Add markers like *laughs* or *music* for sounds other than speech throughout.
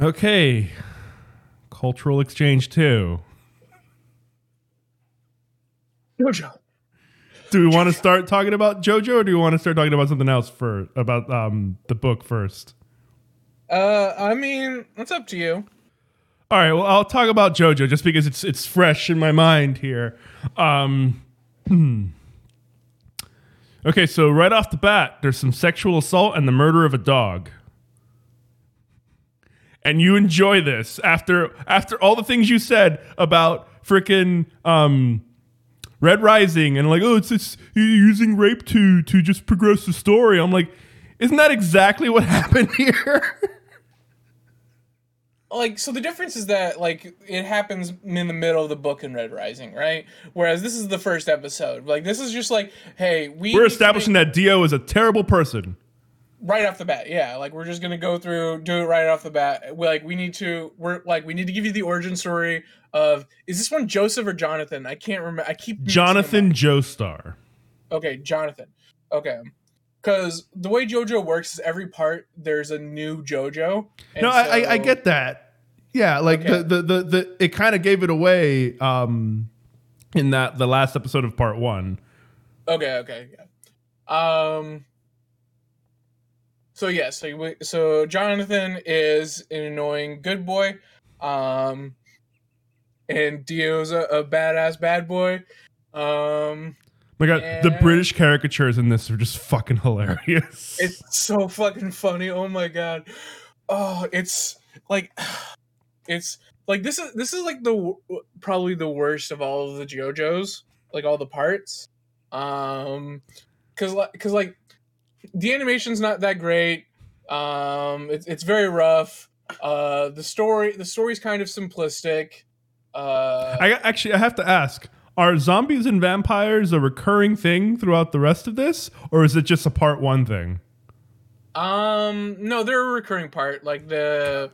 Okay. Cultural exchange two. JoJo. Do we want to start talking about JoJo or do we want to start talking about something else for about um the book first? Uh, I mean, it's up to you. All right, well I'll talk about JoJo just because it's it's fresh in my mind here. Um *clears throat* Okay, so right off the bat, there's some sexual assault and the murder of a dog. And you enjoy this after after all the things you said about freaking um Red Rising and like, oh, it's, it's using rape to to just progress the story. I'm like, isn't that exactly what *laughs* happened here? Like, so the difference is that like it happens in the middle of the book in Red Rising, right? Whereas this is the first episode. Like, this is just like, hey, we We're establishing make- that Dio is a terrible person. Right off the bat. Yeah, like we're just gonna go through, do it right off the bat. We like we need to, we're like we need to give you the origin story of is this one Joseph or Jonathan? I can't remember. I keep Jonathan. Joestar. Okay, Jonathan. Okay. Because the way JoJo works is every part there's a new JoJo. No, I, I, I get that. Yeah, like Okay. the, the the the it kind of gave it away um in that the last episode of part one. Okay, okay, yeah. Um. So yeah, so so Jonathan is an annoying good boy, um, and Dio's a, a badass bad boy. Um, My God, the British caricatures in this are just fucking hilarious. *laughs* it's so fucking funny. Oh my god. Oh, it's like, *sighs* it's like this is this is like the probably the worst of all of the JoJos, like all the parts. Um, cause like cause like the animation's not that great. Um, it's it's very rough. Uh, the story the story's kind of simplistic. Uh, I actually I have to ask: Are zombies and vampires a recurring thing throughout the rest of this, or is it just a part one thing? Um, no, they're a recurring part. Like the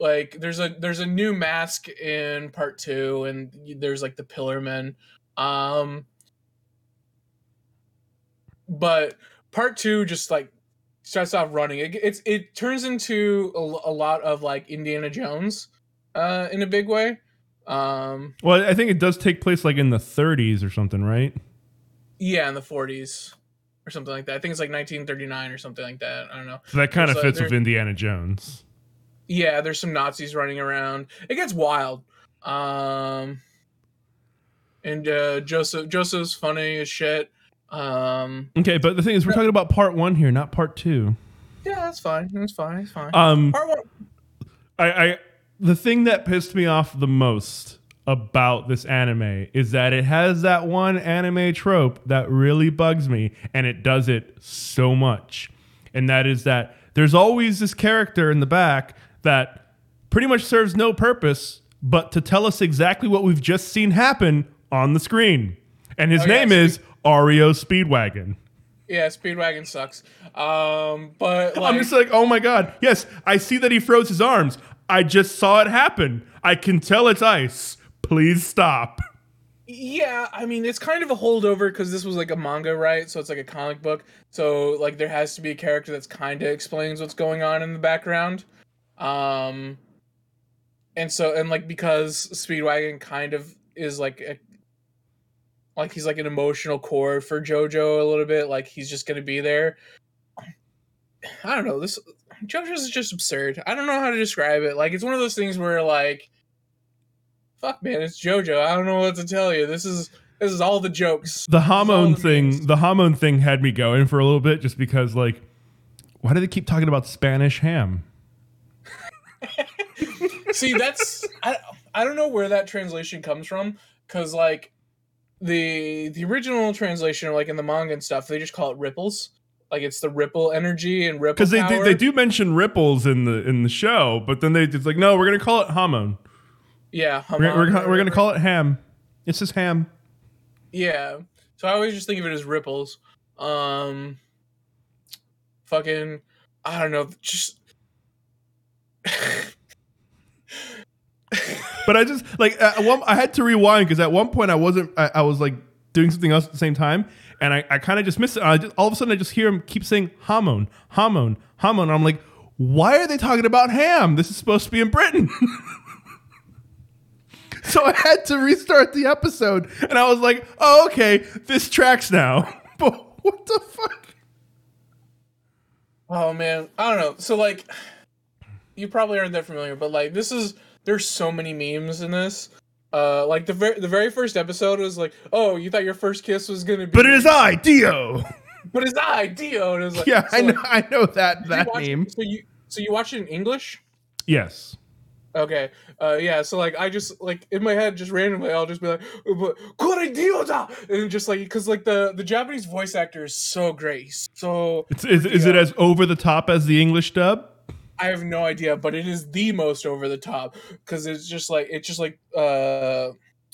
like there's a there's a new mask in part two, and there's like the Pillar Men. Um, but part two just like starts off running. It it's it turns into a lot of like Indiana Jones, uh, in a big way. Um, Well, I think it does take place like in the 30s or something, right? yeah, in the 40s or something like that. I think it's like 1939 or something like that. I don't know. So that kind of fits there- with Indiana Jones. Yeah, there's some Nazis running around. It gets wild. Um and uh Joseph Joseph's funny as shit. Um Okay, but the thing is, we're talking about part one here, not part two. yeah, that's fine. That's fine. That's fine. Um, Part one I, I the thing that pissed me off the most about this anime is that it has that one anime trope that really bugs me and it does it so much and that is that there's always this character in the back that pretty much serves no purpose but to tell us exactly what we've just seen happen on the screen and his Oh, yeah, name is Ario Speedwagon Yeah, Speedwagon sucks. Um but like *laughs* I'm just like, oh my god. Yes, I see that he froze his arms. I just saw it happen. I can tell it's ice. Please stop. Yeah, I mean it's kind of a holdover because this was like a manga, right? So it's like a comic book. So like there has to be a character that's kind of explains what's going on in the background. Um, and so and like because Speedwagon kind of is like a, like he's like an emotional core for JoJo a little bit. Like he's just gonna be there. I don't know. This JoJo's is just absurd. I don't know how to describe it. Like it's one of those things where like fuck man it's jojo i don't know what to tell you this is this is all the jokes The hamon thing, memes. the hamon thing had me going for a little bit just because like why do they keep talking about Spanish ham? *laughs* see that's i i don't know where that translation comes from because like the the original translation like in the manga and stuff they just call it ripples like it's the ripple energy and ripple Because they do, they do mention ripples in the in the show, but then they it's like no, we're gonna call it hamon. yeah We're, we're, Hamon or we're gonna call it ham. It's just ham. Yeah. So I always just think of it as ripples. Um fucking I don't know, just *laughs* *laughs* But I just like one, I had to rewind because at one point I wasn't. I, I was like doing something else at the same time, and I, I kind of just missed it. I just, all of a sudden I just hear him keep saying hamon, hamon, hamon. I'm like, why are they talking about ham? This is supposed to be in Britain. *laughs* so I had to restart the episode, and I was like, oh, okay, this tracks now. *laughs* but what the fuck? Oh man, I don't know. So like, you probably aren't that familiar, but like, this is there's so many memes in this. Uh, like the very the very first episode was like, oh, you thought your first kiss was gonna be, But it is *laughs* I, Dio. but it's I, Dio, and it was like, yeah, so, I know, like, I know that that watch- meme. So you so you watch it in English? Yes. Okay. Uh, yeah. So like, I just like in my head, just randomly, I'll just be like, "But "Kono Dio da!" and just like, because like the the Japanese voice actor is so great. So It's, is, is it as over the top as the English dub? I have no idea, but it is the most over the top because it's just like it's just like uh,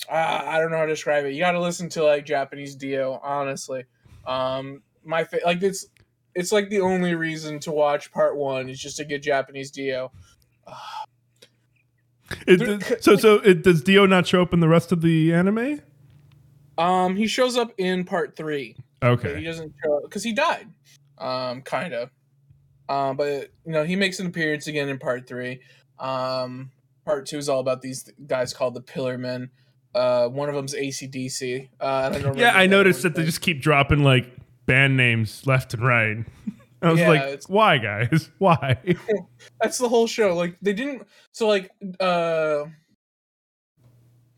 I, I don't know how to describe it. You got to listen to like Japanese Dio, honestly. Um, my fa- like it's it's like the only reason to watch part one is just to get Japanese Dio. *sighs* It, There- so so it, does Dio not show up in the rest of the anime? Um, he shows up in part three. Okay, He doesn't show up because he died. Um, kind of. Um, but you know he makes an appearance again in part three. Um, part two is all about these guys called the Pillar Men. Uh, one of them's ACDC. Uh, and I *laughs* Yeah, I noticed that they just keep dropping like band names left and right. *laughs* I was Yeah, like, why, guys? *laughs* Why? That's the whole show. Like they didn't. So like uh,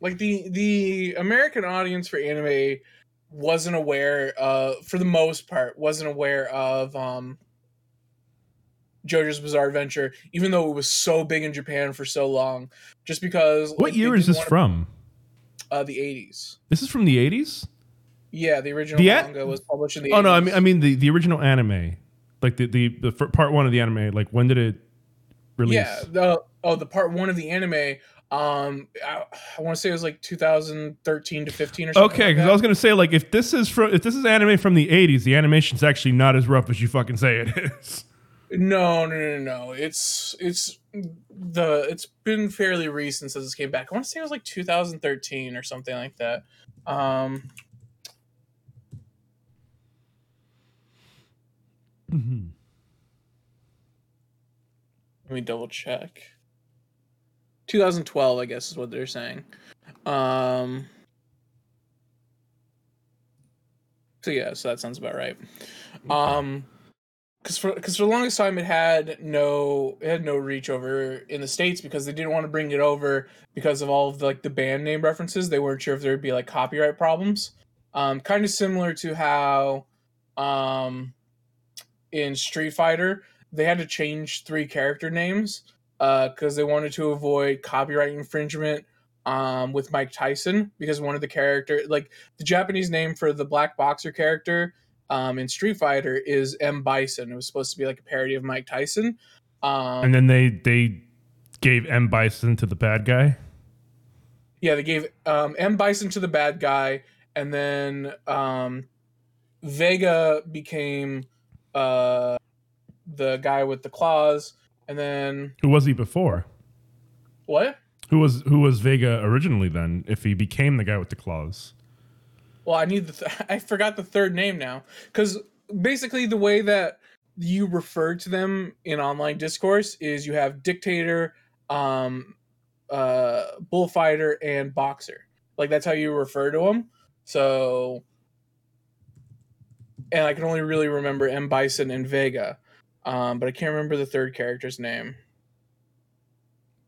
like the the American audience for anime wasn't aware. Uh, for the most part, wasn't aware of um. JoJo's Bizarre Adventure, even though it was so big in Japan for so long, just because. what like, year is this from? Uh, the eighties. This is from the 80s? Yeah, the original The manga was published in the. Oh no, I mean I mean the, the original anime. Like the, the the part 1 of the anime, like when did it release? Yeah. The oh, the part one of the anime. Um, I, I want to say it was like 2013 to 15 or something. Okay, because that. I was gonna say like if this is from if this is anime from the '80s, the animation's actually not as rough as you fucking say it is. No, no, no, no. It's it's the it's been fairly recent since this came back. I want to say it was like 2013 or something like that. Um, let me double check. 2012, I guess, is what they're saying. Um, so yeah, so that sounds about right. Um, because for because for the longest time it had no it had no reach over in the states because they didn't want to bring it over because of all of the, like the band name references. They weren't sure if there would be like copyright problems. Um, kind of similar to how, um, in Street Fighter they had to change three character names because they wanted to avoid copyright infringement. Um, with Mike Tyson because one of the character like the Japanese name for the black boxer character um, in Street Fighter is M Bison. It was supposed to be like a parody of Mike Tyson. Um, and then they they gave M Bison to the bad guy. yeah, they gave um, M Bison to the bad guy, and then um, Vega became uh, the guy with the claws, and then Who was he before? what? Who was who was Vega originally then? If he became the guy with the claws, Well, I need the th- *laughs* I forgot the third name now because basically the way that you refer to them in online discourse is you have dictator, um, uh, bullfighter, and boxer. Like that's how you refer to them. So, and I can only really remember M Bison and Vega, um, but I can't remember the third character's name.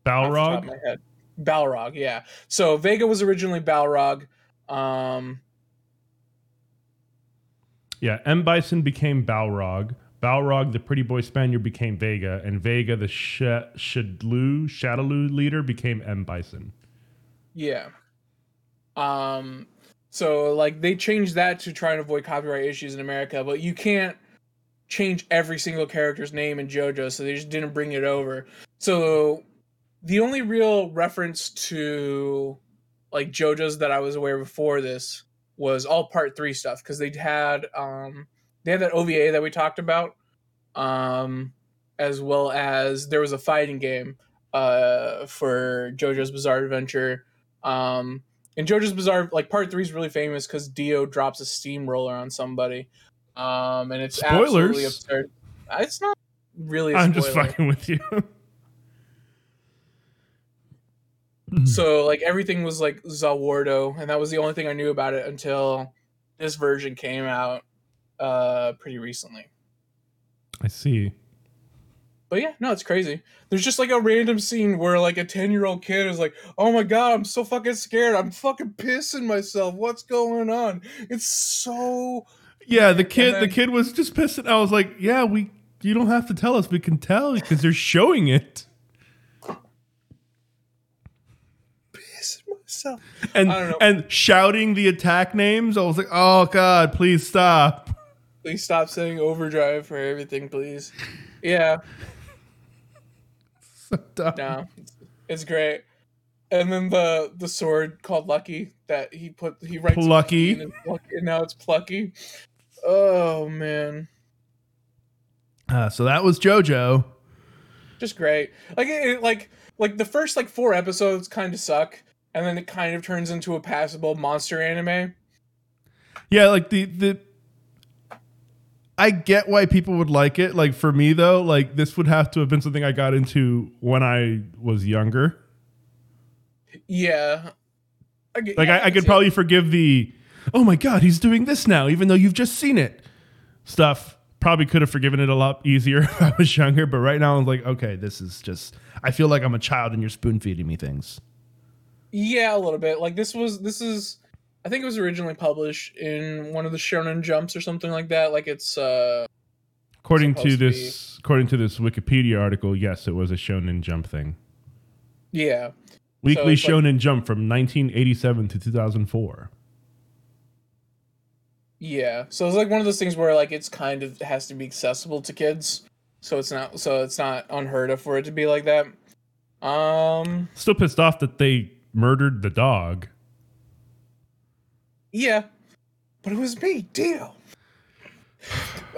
off the top of Balrog. Balrog, yeah. So Vega was originally Balrog. Um, Yeah, M Bison became Balrog. Balrog, the pretty boy Spaniard, became Vega, and Vega, the sh- Shadlu Shadaloo leader, became M Bison. Yeah. Um so like they changed that to try and avoid copyright issues in America, but you can't change every single character's name in JoJo, so they just didn't bring it over. So the only real reference to like JoJo's that I was aware before this was all part 3 stuff because they had um they had that OVA that we talked about um as well as there was a fighting game uh for JoJo's Bizarre Adventure um, and JoJo's Bizarre, like part three is really famous because Dio drops a steamroller on somebody. Um, and it's absolutely Spoilers. absurd. Uh, It's not. really. a I'm just fucking with you. *laughs* So like everything was like Za Warudo, and that was the only thing I knew about it until this version came out uh pretty recently. I see. But yeah, no, it's crazy. There's just like a random scene where like a 10 year old kid is like, oh my god, I'm so fucking scared. I'm fucking pissing myself. What's going on? It's so Yeah, the kid the kid was just pissing. I was like, yeah, we you don't have to tell us. We can tell because they're showing it. And I don't know. and shouting the attack names. I was like, oh god, please stop. Please stop saying overdrive for everything, please. Yeah, *laughs* So dumb. no, it's, great. And then the the sword called Lucky that he put he writes Plucky. and, and now it's Plucky. Oh man. Uh, so that was JoJo. just great. Like it- like like the first like four episodes kind of suck, and then it kind of turns into a passable monster anime. Yeah, like the the I get why people would like it. Like for me though, like this would have to have been something I got into when I was younger. Yeah, I get- Like yeah, I, I could it. probably forgive the oh my god, he's doing this now, even though you've just seen it. Stuff probably could have forgiven it a lot easier *laughs* if I was younger, but right now I'm like, okay, this is just I feel like I'm a child and you're spoon feeding me things. Yeah, a little bit. Like this was this is I think it was originally published in one of the Shonen Jumps or something like that. Like it's uh According to Supposed to this according to this Wikipedia article, yes, it was a Shonen Jump thing. yeah. Weekly like- Shonen Jump from 1987 to 2004. Yeah. So it's like one of those things where like it's kind of has to be accessible to kids. So it's not so it's not unheard of for it to be like that. Um Still pissed off that they murdered the dog. yeah. But it was me, Dio.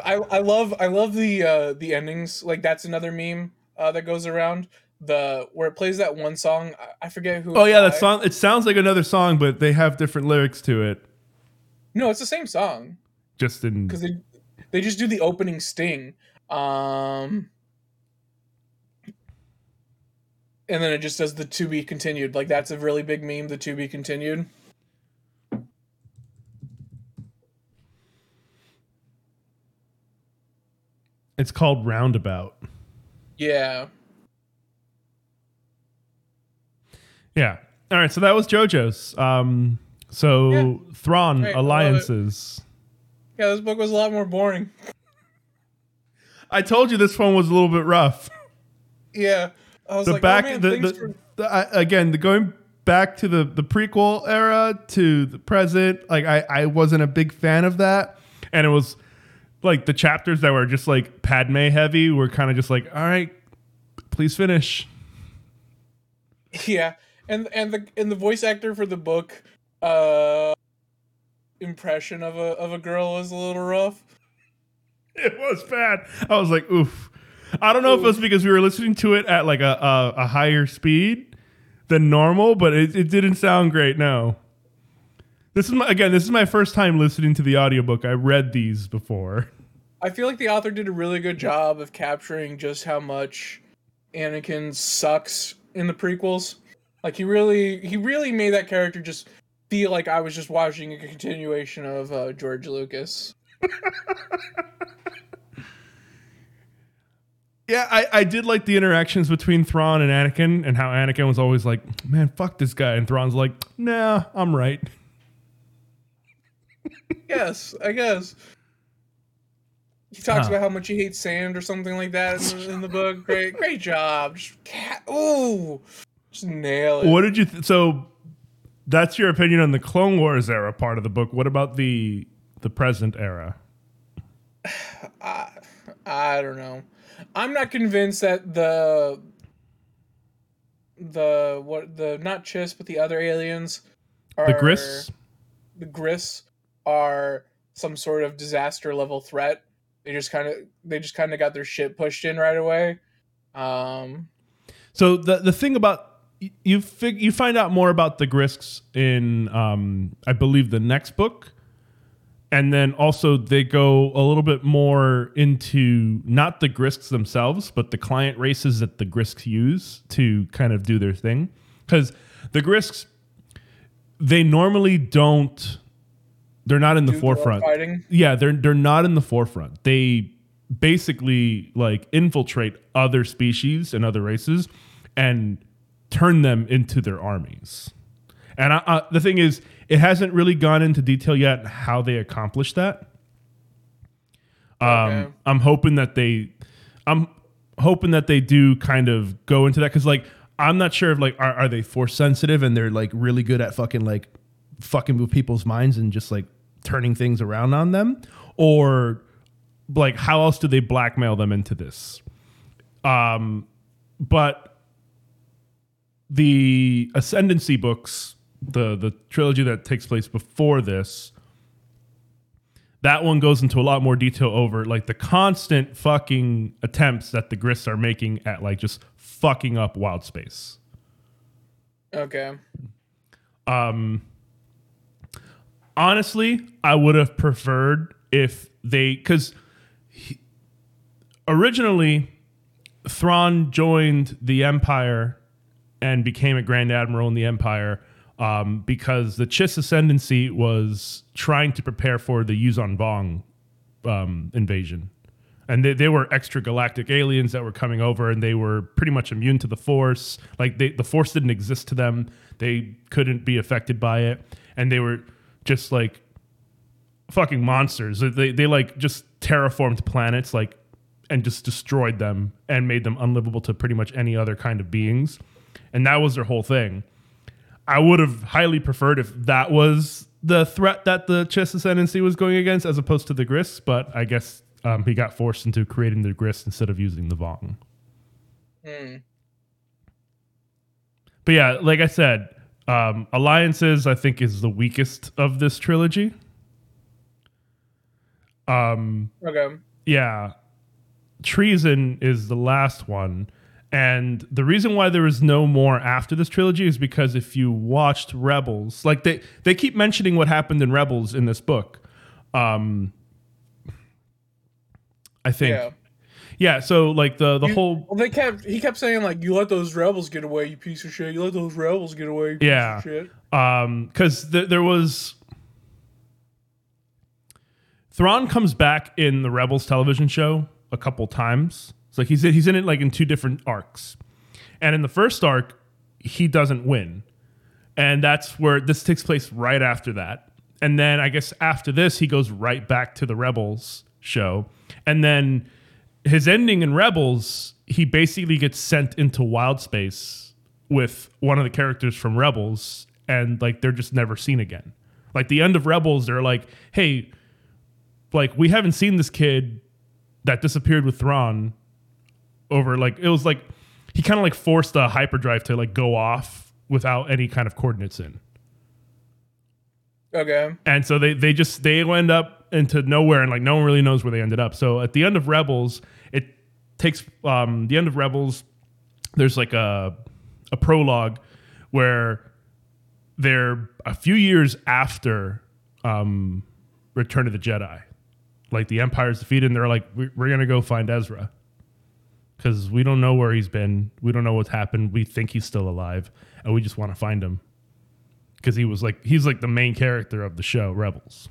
I I love I love the uh the endings. Like that's another meme uh that goes around. The where it plays that one song. I, I forget who Oh yeah, that by. song. It sounds like another song, but they have different lyrics to it. No, it's the same song. Just in because they they just do the opening sting um and then it just does the to be continued like that's a really big meme the to be continued it's called Roundabout. yeah Yeah. All right. So that was JoJo's. Um. So Yeah. Thrawn Great, I love it. alliances. yeah this book was a lot more boring I told you this one was a little bit rough. yeah The like back, oh, man, the, the, the I, again, the going back to the the prequel era to the present. Like I, I wasn't a big fan of that, and it was like the chapters that were just like Padme heavy were kind of just like, all right, please finish. *laughs* yeah and and the and the voice actor for the book uh impression of a of a girl was a little rough *laughs* It was bad. I was like, oof. I don't know if it was because we were listening to it at like a a, a higher speed than normal, but it, it didn't sound great. No. This is my, again. This is my first time listening to the audiobook. I read these before. I feel like the author did a really good job of capturing just how much Anakin sucks in the prequels. Like he really he really made that character just feel like I was just watching a continuation of uh, George Lucas. *laughs* Yeah, I, I did like the interactions between Thrawn and Anakin, and how Anakin was always like, "Man, fuck this guy," and Thrawn's like, "Nah, I'm right." yes, I guess. He talks Huh. about how much he hates sand or something like that in the, in the book. Great, great job. Just cat. Ooh, just nail it. What did you? Th- so that's your opinion on the Clone Wars era part of the book. What about the the present era? *sighs* I, I don't know. I'm not convinced that the the what the not Chiss but the other aliens are The Gris. the Gris are some sort of disaster level threat. They just kind of they just kind of got their shit pushed in right away. Um So the the thing about you fig, you find out more about the Grysks in um I believe the next book, and then also they go a little bit more into not the Grysks themselves, but the client races that the Grysks use to kind of do their thing. Because the Grysks, they normally don't. They're not in the Do forefront. Yeah, they're they're not in the forefront. They basically like infiltrate other species and other races and turn them into their armies. And I, I, the thing is, it hasn't really gone into detail yet how they accomplished that. Um, Okay. I'm hoping that they, I'm hoping that they do kind of go into that because like I'm not sure if like are, are they force sensitive and they're like really good at fucking like fucking with people's minds and just like turning things around on them or like how else do they blackmail them into this um but the ascendancy books the the trilogy that takes place before this that one goes into a lot more detail over like the constant fucking attempts that the Grysks are making at like just fucking up wild space Okay. um honestly i would have preferred if they because originally thrawn joined the empire and became a grand admiral in the empire um, because the chiss ascendancy was trying to prepare for the Yuuzhan Vong um, invasion. And they, they were extra galactic aliens that were coming over and they were pretty much immune to the force. Like they, the force didn't exist to them. They couldn't be affected by it. And they were just like fucking monsters. They, they like just terraformed planets like and just destroyed them and made them unlivable to pretty much any other kind of beings. And that was their whole thing i would have highly preferred if that was the threat that the Chiss ascendancy was going against as opposed to the Grysks, but i guess um, he got forced into creating the Grysk instead of using the Vong. Hmm. But yeah, like I said, um, alliances I think is the weakest of this trilogy. Um, Okay. yeah, treason is the last one, and the reason why there is no more after this trilogy is because if you watched Rebels, like they they keep mentioning what happened in Rebels in this book. Um, I think. Yeah. Yeah, so like the the You- whole Well, they kept. He kept saying like, "You let those rebels get away, you piece of shit. You let those rebels get away, you piece Yeah. of shit." um because th- there was Thrawn comes back in the Rebels television show a couple times. It's like he's in, he's in it like in two different arcs, and in the first arc he doesn't win, and that's where this takes place right after that. And then I guess after this he goes right back to the Rebels show, and then his ending in Rebels he basically gets sent into wild space with one of the characters from Rebels, and like they're just never seen again. Like the end of Rebels, they're like, hey, like we haven't seen this kid that disappeared with Thrawn over like it was like he kind of like forced the hyperdrive to like go off without any kind of coordinates in. Okay. And so they they just they end up into nowhere and like no one really knows where they ended up. So at the end of Rebels, it takes um the end of Rebels there's like a a prologue where they're a few years after um Return of the Jedi. Like the Empire's defeated and they're like we're, we're going to go find Ezra. Cuz we don't know where he's been. We don't know what's happened. We think he's still alive and we just want to find him because he was like he's like the main character of the show Rebels,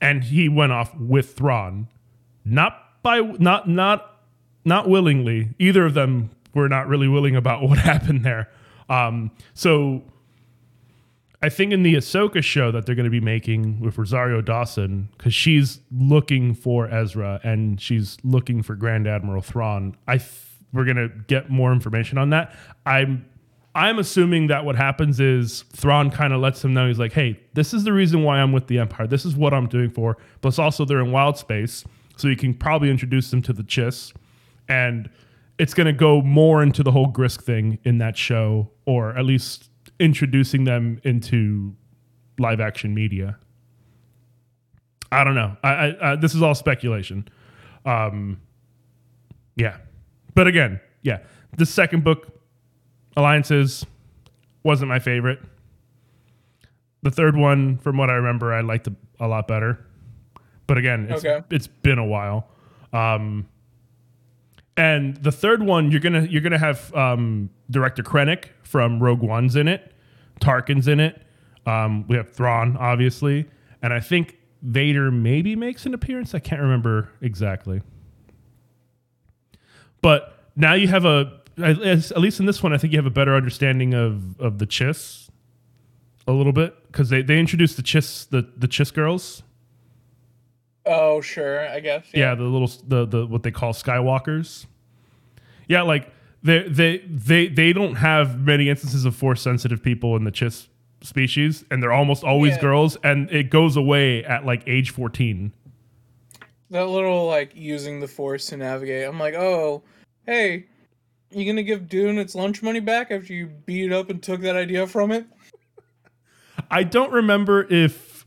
and he went off with Thrawn, not by not not not willingly. Either of them were not really willing about *laughs* what happened there. Um, so I think in the Ahsoka show that they're going to be making with Rosario Dawson, because she's looking for Ezra and she's looking for Grand Admiral Thrawn. I th- we're going to get more information on that. I'm I'm assuming that what happens is Thrawn kind of lets him know he's like, hey, this is the reason why I'm with the Empire. This is what I'm doing for. Plus, also they're in wild space, so you can probably introduce them to the Chiss, and it's going to go more into the whole Grisk thing in that show, or at least introducing them into live action media. I don't know. I, I, I this is all speculation. Um, yeah, but again, yeah, the second book, Alliances, wasn't my favorite. The third one, from what I remember, I liked a, a lot better. But again, it's, Okay. it's been a while. Um, and the third one, you're gonna you're gonna have um, director Krennic from Rogue One's in it, Tarkin's in it. Um, we have Thrawn, obviously, and I think Vader maybe makes an appearance. I can't remember exactly. But now you have a at least in this one, I think you have a better understanding of of the Chiss a little bit because they they introduced the Chiss the the Chiss girls. Oh, sure. I guess. Yeah. Yeah, the little the the what they call Skywalkers. Yeah, like they they they they don't have many instances of force sensitive people in the Chiss species, and they're almost always Yeah. girls, and it goes away at like age fourteen. That little like using the force to navigate. I'm like, oh, hey, you gonna give Dune its lunch money back after you beat it up and took that idea from it? I don't remember if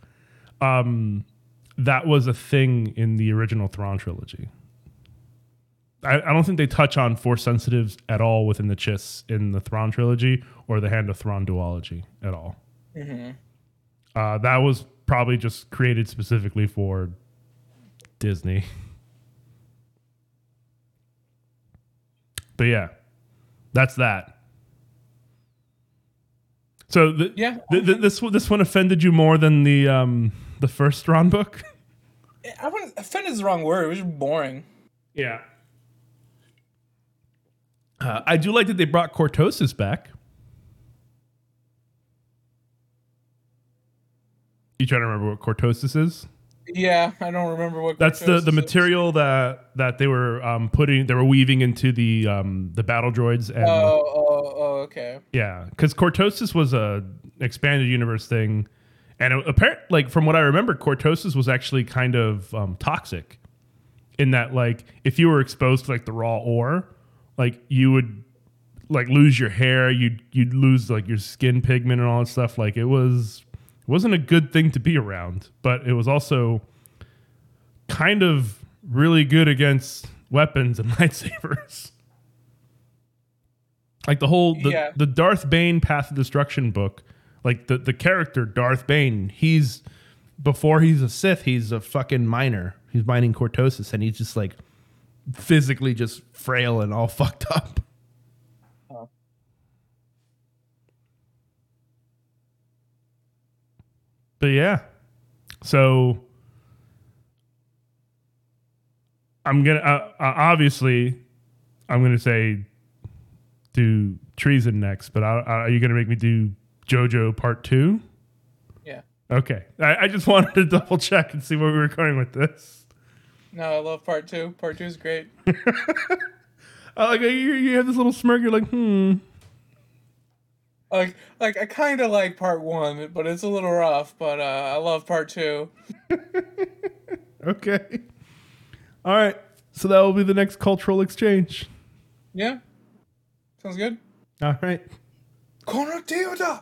um that was a thing in the original Thrawn trilogy. I, I don't think they touch on force sensitives at all within the Chiss in the Thrawn trilogy or the Hand of Thrawn duology at all. Mm-hmm. Uh, that was probably just created specifically for Disney. But yeah, that's that. So the, Yeah. th- th- this one- this one offended you more than the um the first Thrawn book. I wouldn't offended is the wrong word. It was boring. Yeah. Uh, I do like that they brought Cortosis back. You trying to remember what Cortosis is? Yeah, I don't remember what. That's the, the is. material that that they were um, putting they were weaving into the um, the battle droids and Oh, oh, oh, okay. yeah, because Cortosis was a expanded universe thing, and it, apparent like from what I remember, Cortosis was actually kind of um, toxic, in that like if you were exposed to like the raw ore, like you would like lose your hair, you'd you'd lose like your skin pigment and all that stuff. Like it was it wasn't a good thing to be around, but it was also kind of really good against weapons and *laughs* lightsabers. Like the whole the, Yeah. the Darth Bane Path of Destruction book, like the the character Darth Bane, he's before he's a Sith, he's a fucking miner. He's mining Cortosis, and he's just like physically just frail and all *laughs* fucked up. Oh. But yeah, so I'm gonna uh, uh, obviously I'm gonna say do treason next, but I, I, are you gonna make me do JoJo Part Two? Yeah. Okay, I, I just *laughs* wanted to double check and see where we were going with this. No, I love part two. Part two is great. *laughs* Uh, like you, you have this little smirk. You're like, hmm. Like, like I kind of like part one, but it's a little rough. But uh, I love part two. *laughs* Okay. All right. So that will be the next cultural exchange. Yeah, sounds good. All right. Corner Theodore.